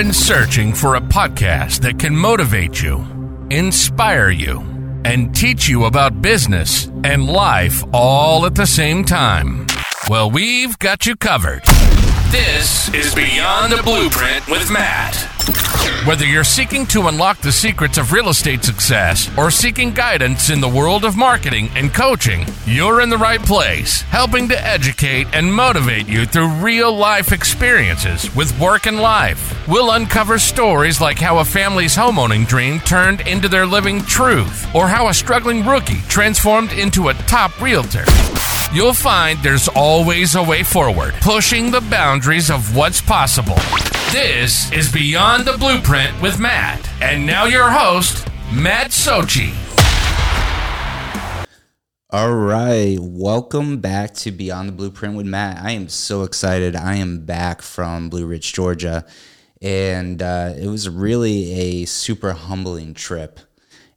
been searching for a podcast that can motivate you, inspire you, and teach you about business and life all at the same time? Well, we've got you covered. This is Beyond the Blueprint with Matt. Whether you're seeking to unlock the secrets of real estate success or seeking guidance in the world of marketing and coaching, you're in the right place, helping to educate and motivate you through real life experiences with work and life. We'll uncover stories like how a family's homeowning dream turned into their living truth, or how a struggling rookie transformed into a top realtor. You'll find there's always a way forward, pushing the boundaries of what's possible. This is Beyond the Blueprint with Matt. And now your host, Matt Socci. All right, welcome back to Beyond the Blueprint with Matt. I am so excited. I am back from Blue Ridge, Georgia, and uh, it was really a super humbling trip.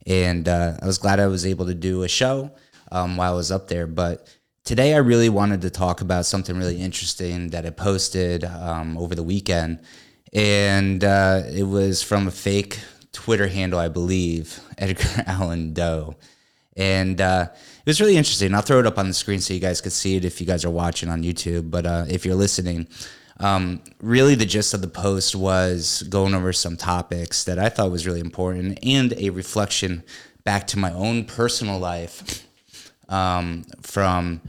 And uh, I was glad I was able to do a show um, while I was up there. But today, I really wanted to talk about something really interesting that I posted um, over the weekend, and uh, it was from a fake Twitter handle, I believe, Edgar Allan Doe. And uh, it was really interesting. I'll throw it up on the screen so you guys could see it if you guys are watching on YouTube. But uh, if you're listening, um, really the gist of the post was going over some topics that I thought was really important and a reflection back to my own personal life um, from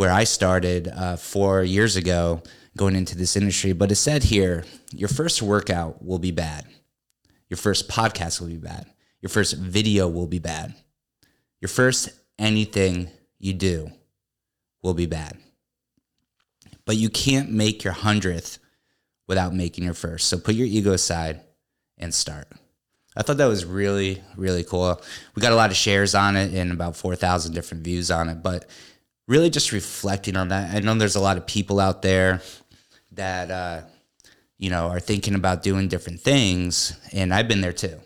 where I started uh, four years ago going into this industry. But it said here, your first workout will be bad. Your first podcast will be bad. Your first video will be bad. Your first anything you do will be bad. But you can't make your hundredth without making your first. So put your ego aside and start. I thought that was really, really cool. We got a lot of shares on it and about 4,000 different views on it, but really just reflecting on that. I know there's a lot of people out there that, uh, you know, are thinking about doing different things, and I've been there too,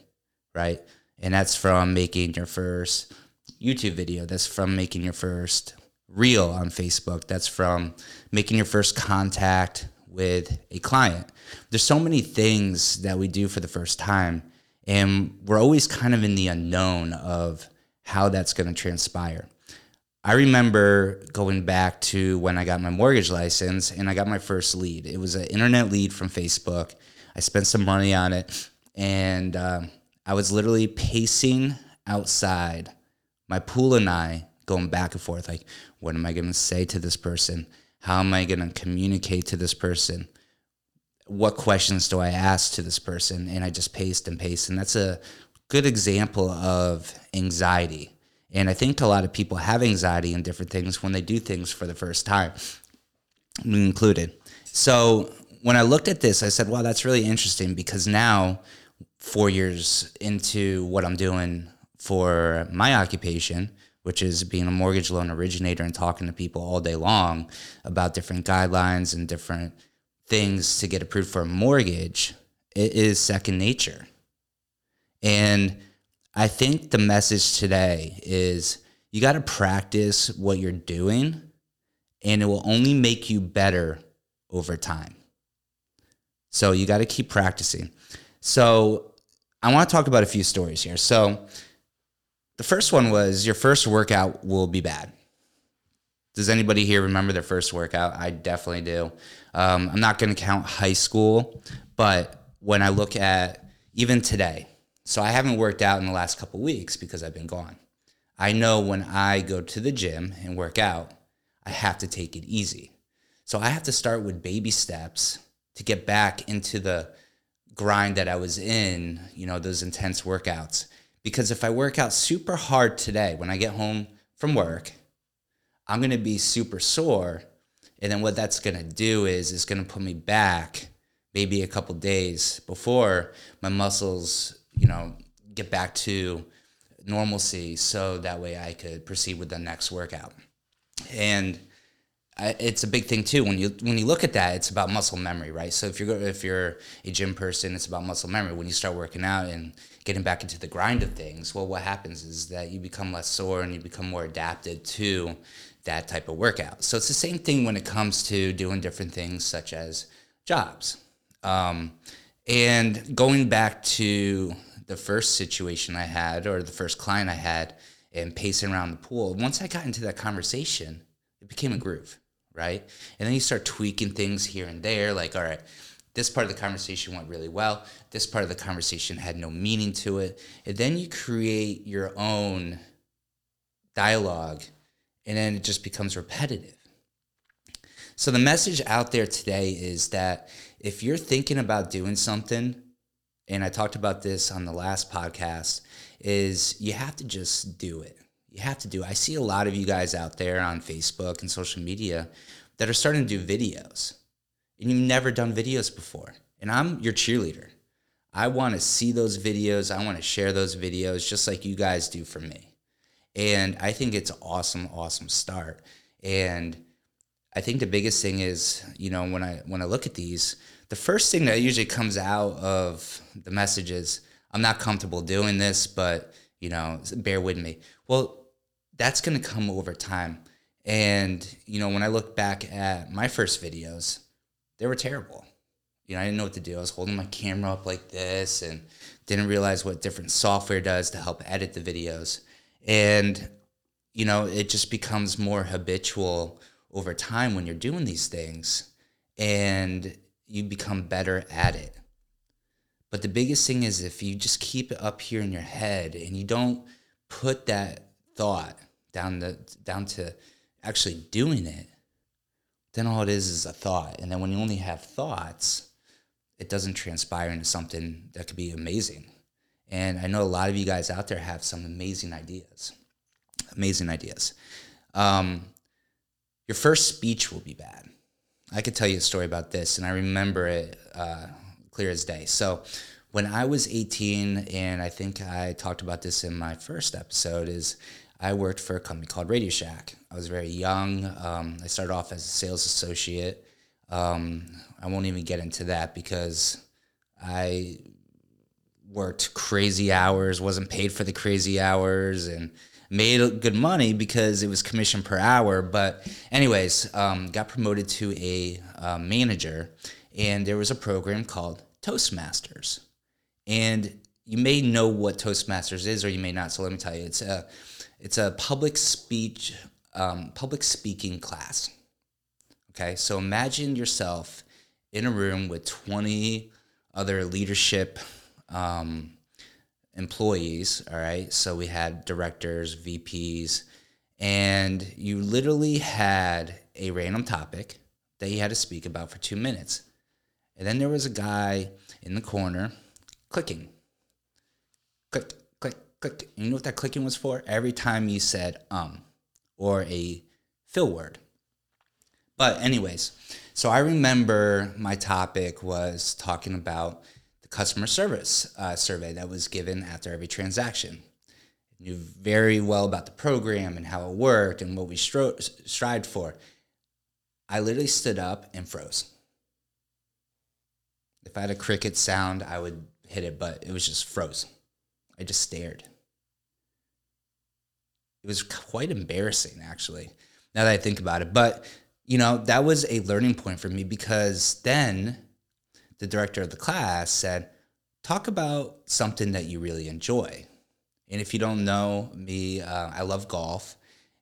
right? And that's from making your first YouTube video. That's from making your first reel on Facebook. That's from making your first contact with a client. There's so many things that we do for the first time, and we're always kind of in the unknown of how that's going to transpire. I remember going back to when I got my mortgage license and I got my first lead. It was an internet lead from Facebook. I spent some money on it, and um, I was literally pacing outside my pool and I going back and forth like, what am I going to say to this person? How am I going to communicate to this person? What questions do I ask to this person? And I just paced and paced. And that's a good example of anxiety. And I think a lot of people have anxiety and different things when they do things for the first time, me included. So when I looked at this, I said, wow, that's really interesting because now, four years into what I'm doing for my occupation, which is being a mortgage loan originator and talking to people all day long about different guidelines and different things to get approved for a mortgage, it is second nature. And I think the message today is you got to practice what you're doing, and it will only make you better over time. So you got to keep practicing. So I want to talk about a few stories here. So the first one was your first workout will be bad. Does anybody here remember their first workout? I definitely do. Um, I'm not going to count high school, but when I look at even today, so I haven't worked out in the last couple weeks because I've been gone. I know when I go to the gym and work out, I have to take it easy. So I have to start with baby steps to get back into the grind that I was in, you know, those intense workouts. Because if I work out super hard today, when I get home from work, I'm gonna be super sore. And then what that's gonna do is it's gonna put me back maybe a couple days before my muscles, you know, get back to normalcy so that way I could proceed with the next workout. And I, it's a big thing too when you when you look at that it's about muscle memory right? So if you're if you're a gym person it's about muscle memory. When you start working out and getting back into the grind of things well what happens is that you become less sore and you become more adapted to that type of workout. So it's the same thing when it comes to doing different things such as jobs. Um, And going back to the first situation I had or the first client I had and pacing around the pool, once I got into that conversation, it became a groove, right? And then you start tweaking things here and there, like, all right, this part of the conversation went really well. This part of the conversation had no meaning to it. And then you create your own dialogue, and then it just becomes repetitive. So, the message out there today is that if you're thinking about doing something, and I talked about this on the last podcast, is you have to just do it. You have to do it. I see a lot of you guys out there on Facebook and social media that are starting to do videos, and you've never done videos before. And I'm your cheerleader. I want to see those videos. I want to share those videos just like you guys do for me. And I think it's awesome, awesome start. And I think the biggest thing is, you know, when I when I look at these, the first thing that usually comes out of the message is, I'm not comfortable doing this, but you know, bear with me. Well, that's gonna come over time. And, you know, when I look back at my first videos, they were terrible. You know, I didn't know what to do. I was holding my camera up like this and didn't realize what different software does to help edit the videos. And, you know, it just becomes more habitual over time when you're doing these things and you become better at it. But the biggest thing is if you just keep it up here in your head and you don't put that thought down the down to actually doing it, then all it is is a thought. And then when you only have thoughts, it doesn't transpire into something that could be amazing. And I know a lot of you guys out there have some amazing ideas. Amazing ideas. Um, your first speech will be bad. I could tell you a story about this, and I remember it uh, clear as day. So, when I was 18, and I think I talked about this in my first episode, is I worked for a company called Radio Shack. I was very young. Um, I started off as a sales associate. Um, I won't even get into that because I worked crazy hours, wasn't paid for the crazy hours, and made good money because it was commission per hour. But, anyways, um, got promoted to a uh, manager, and there was a program called Toastmasters. And you may know what Toastmasters is, or you may not. So let me tell you, it's a it's a public speech um, public speaking class. Okay, so imagine yourself in a room with twenty other leadership um, employees. All right. So we had directors, VPs, and you literally had a random topic that you had to speak about for two minutes. And then there was a guy in the corner clicking. Click, click, click. You know what that clicking was for? Every time you said um or a fill word. But, anyways, so I remember my topic was talking about customer service uh, survey that was given after every transaction. knew very well about the program and how it worked and what we stro- strived for. I literally stood up and froze. If I had a cricket sound, I would hit it, but it was just froze. I just stared. It was quite embarrassing, actually, now that I think about it. But, you know, that was a learning point for me because then the director of the class said, Talk about something that you really enjoy. And if you don't know me, uh, I love golf.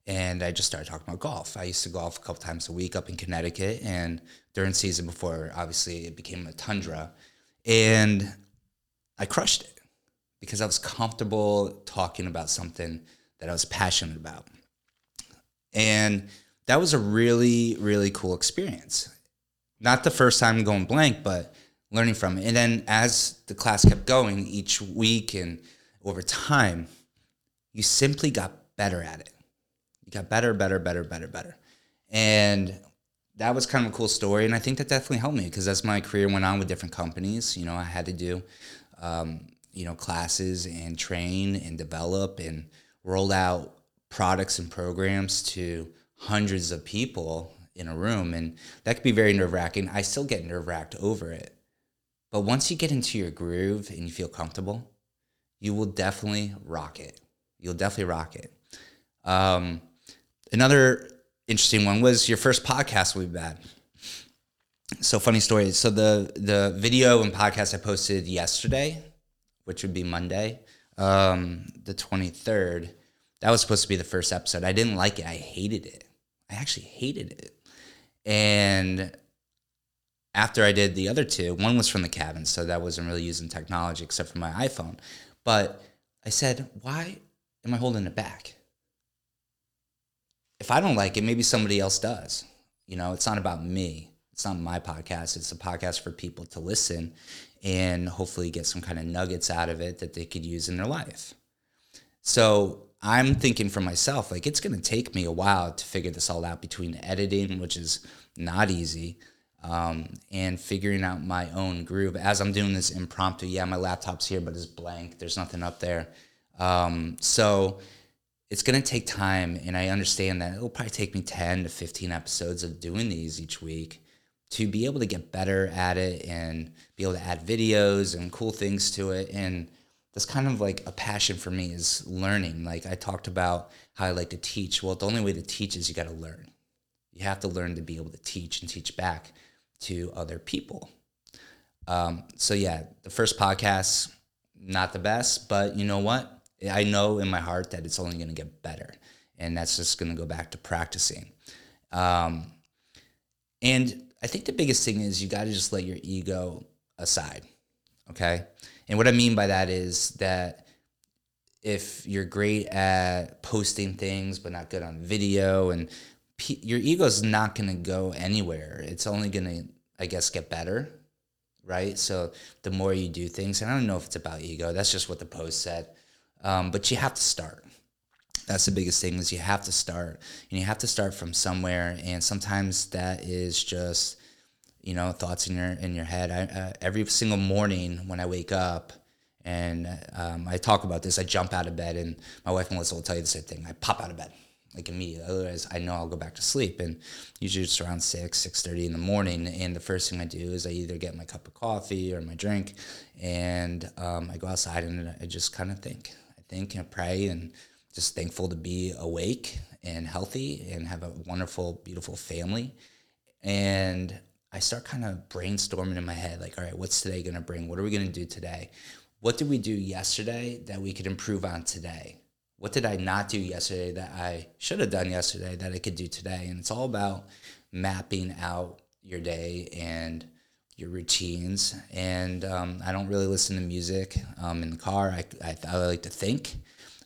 And I just started talking about golf. I used to golf a couple times a week up in Connecticut and during season before, obviously, it became a tundra. And I crushed it because I was comfortable talking about something that I was passionate about. And that was a really, really cool experience. Not the first time going blank, but learning from it. And then as the class kept going each week and over time, you simply got better at it. You got better, better, better, better, better. And that was kind of a cool story. And I think that definitely helped me because as my career went on with different companies, you know, I had to do, um, you know, classes and train and develop and roll out products and programs to hundreds of people in a room. And that could be very nerve wracking. I still get nerve wracked over it. But once you get into your groove and you feel comfortable, you will definitely rock it. You'll definitely rock it. Um, another interesting one was your first podcast will be bad. so funny story. So the the video and podcast I posted yesterday, which would be Monday, um, the twenty third, that was supposed to be the first episode. I didn't like it. I hated it. I actually hated it. And after I did the other two, one was from the cabin, so that wasn't really using technology except for my iPhone. But I said, why am I holding it back? If I don't like it, maybe somebody else does. You know, it's not about me. It's not my podcast. It's a podcast for people to listen and hopefully get some kind of nuggets out of it that they could use in their life. So I'm thinking for myself, like it's going to take me a while to figure this all out between editing, which is not easy, um, and figuring out my own groove as I'm doing this impromptu. Yeah, my laptop's here, but it's blank. There's nothing up there. Um, so it's going to take time. And I understand that it'll probably take me 10 to 15 episodes of doing these each week to be able to get better at it and be able to add videos and cool things to it. And that's kind of like a passion for me is learning. Like I talked about how I like to teach. Well, the only way to teach is you got to learn. You have to learn to be able to teach and teach back to other people. Um, so yeah, the first podcast not the best, but you know what? I know in my heart that it's only going to get better, and that's just going to go back to practicing. Um, and I think the biggest thing is you got to just let your ego aside. Okay. And what I mean by that is that if you're great at posting things but not good on video and your ego is not going to go anywhere. It's only going to, I guess, get better, right? So the more you do things, and I don't know if it's about ego. That's just what the post said. Um, but you have to start. That's the biggest thing is you have to start, and you have to start from somewhere. And sometimes that is just, you know, thoughts in your in your head. I, uh, every single morning when I wake up, and um, I talk about this, I jump out of bed, and my wife Melissa will tell you the same thing. I pop out of bed like immediately. Otherwise, I know I'll go back to sleep. And usually it's around six, six thirty in the morning. And the first thing I do is I either get my cup of coffee or my drink, and um, I go outside and I just kind of think. I think and pray and just thankful to be awake and healthy and have a wonderful, beautiful family. And I start kind of brainstorming in my head, like, all right, what's today gonna bring? What are we gonna do today? What did we do yesterday that we could improve on today? What did I not do yesterday that I should have done yesterday that I could do today? And it's all about mapping out your day and your routines. And um, I don't really listen to music um, in the car. I, I, I like to think.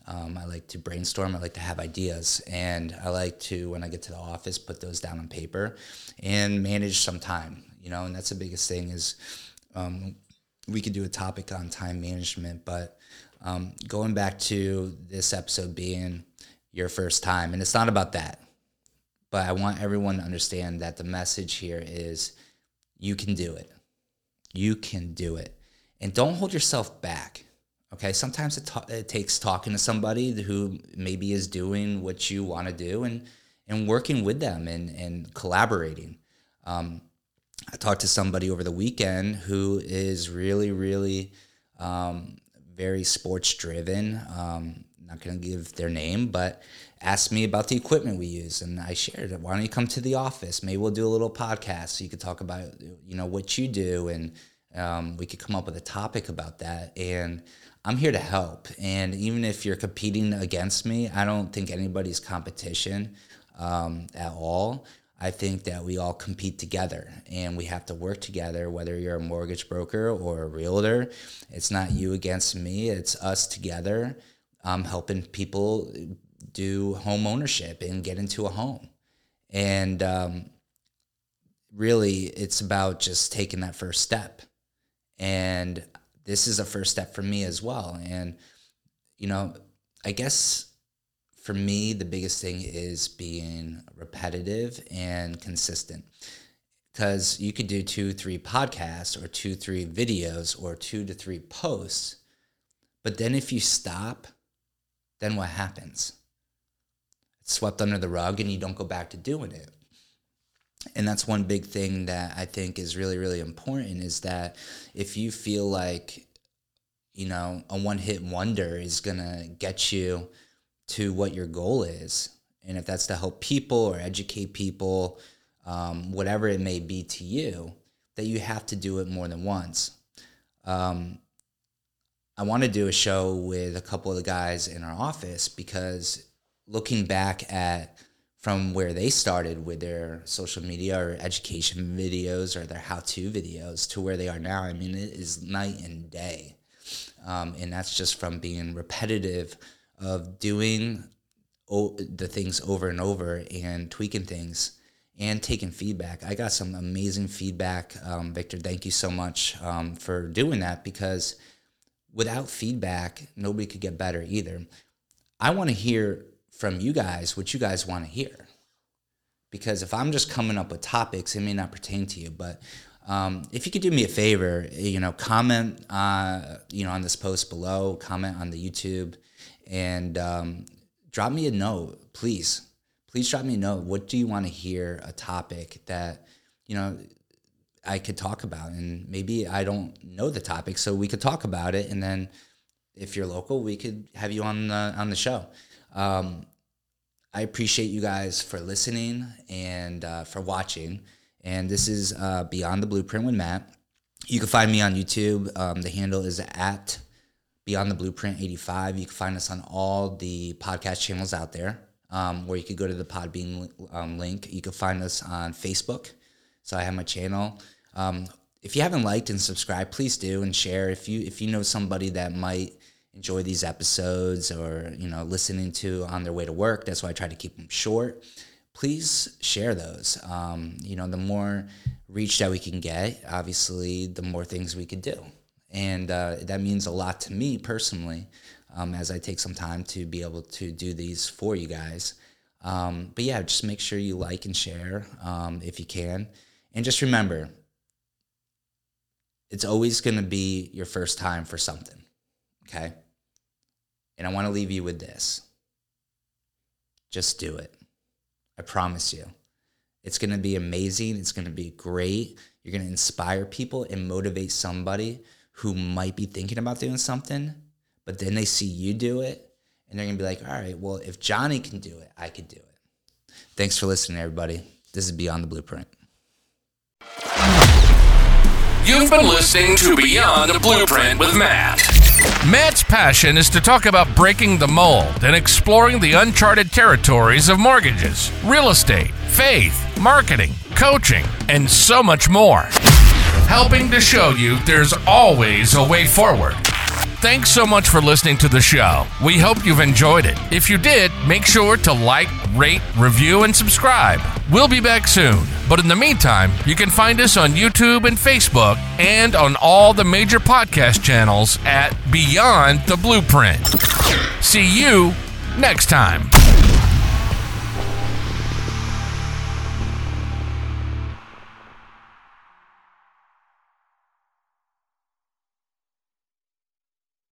Um, I like to brainstorm. I like to have ideas. And I like to, when I get to the office, put those down on paper and manage some time, you know, and that's the biggest thing is um, we could do a topic on time management, but um, going back to this episode being your first time, and it's not about that, but I want everyone to understand that the message here is you can do it. You can do it. And don't hold yourself back. Okay. Sometimes it, it takes talking to somebody who maybe is doing what you want to do and, and working with them and, and collaborating. Um, I talked to somebody over the weekend who is really, really um, very sports driven. Um, not going to give their name, but asked me about the equipment we use, and I shared it. Why don't you come to the office? Maybe we'll do a little podcast so you could talk about you know what you do, and um, we could come up with a topic about that. And I'm here to help. And even if you're competing against me, I don't think anybody's competition um, at all. I think that we all compete together and we have to work together, whether you're a mortgage broker or a realtor. It's not you against me, it's us together um, helping people do home ownership and get into a home. And um, really, it's about just taking that first step. And this is a first step for me as well. And, you know, I guess for me, the biggest thing is being repetitive and consistent. Because you could do two, three podcasts or two, three videos or two to three posts. But then if you stop, then what happens? It's swept under the rug and you don't go back to doing it. And that's one big thing that I think is really, really important is that if you feel like, you know, a one hit wonder is going to get you to what your goal is. And if that's to help people or educate people, um, whatever it may be to you, that you have to do it more than once. Um, I want to do a show with a couple of the guys in our office because looking back at from where they started with their social media or education videos or their how-to videos to where they are now, I mean, it is night and day. Um, and that's just from being repetitive of doing o- the things over and over and tweaking things and taking feedback. I got some amazing feedback. Um, Victor, thank you so much um, for doing that because without feedback, nobody could get better either. I want to hear from you guys what you guys want to hear. Because if I'm just coming up with topics, it may not pertain to you. But um, if you could do me a favor, you know, comment, uh, you know, on this post below, comment on the YouTube, and um, drop me a note, please. Please drop me a note. What do you want to hear? A topic that, you know, I could talk about, and maybe I don't know the topic, so we could talk about it, and then if you're local, we could have you on the on the show. Um, I appreciate you guys for listening and uh, for watching. And this is uh, Beyond the Blueprint with Matt. You can find me on YouTube. Um, the handle is at Beyond the Blueprint 85. You can find us on all the podcast channels out there, um, where you could go to the Podbean um, link. You can find us on Facebook. So I have my channel. Um, if you haven't liked and subscribed, please do and share. If you if you know somebody that might enjoy these episodes or you know listening to on their way to work that's why i try to keep them short please share those um, you know the more reach that we can get obviously the more things we could do and uh, that means a lot to me personally um, as i take some time to be able to do these for you guys um, but yeah just make sure you like and share um, if you can and just remember it's always going to be your first time for something okay and I want to leave you with this just do it. I promise you. It's going to be amazing. It's going to be great. You're going to inspire people and motivate somebody who might be thinking about doing something, but then they see you do it and they're going to be like, all right, well, if Johnny can do it, I could do it. Thanks for listening, everybody. This is Beyond the Blueprint. You've been listening to Beyond the Blueprint with Matt. Matt's passion is to talk about breaking the mold and exploring the uncharted territories of mortgages, real estate, faith, marketing, coaching, and so much more. Helping to show you there's always a way forward. Thanks so much for listening to the show. We hope you've enjoyed it. If you did, make sure to like, rate, review, and subscribe. We'll be back soon. But in the meantime, you can find us on YouTube and Facebook and on all the major podcast channels at Beyond the Blueprint. See you next time.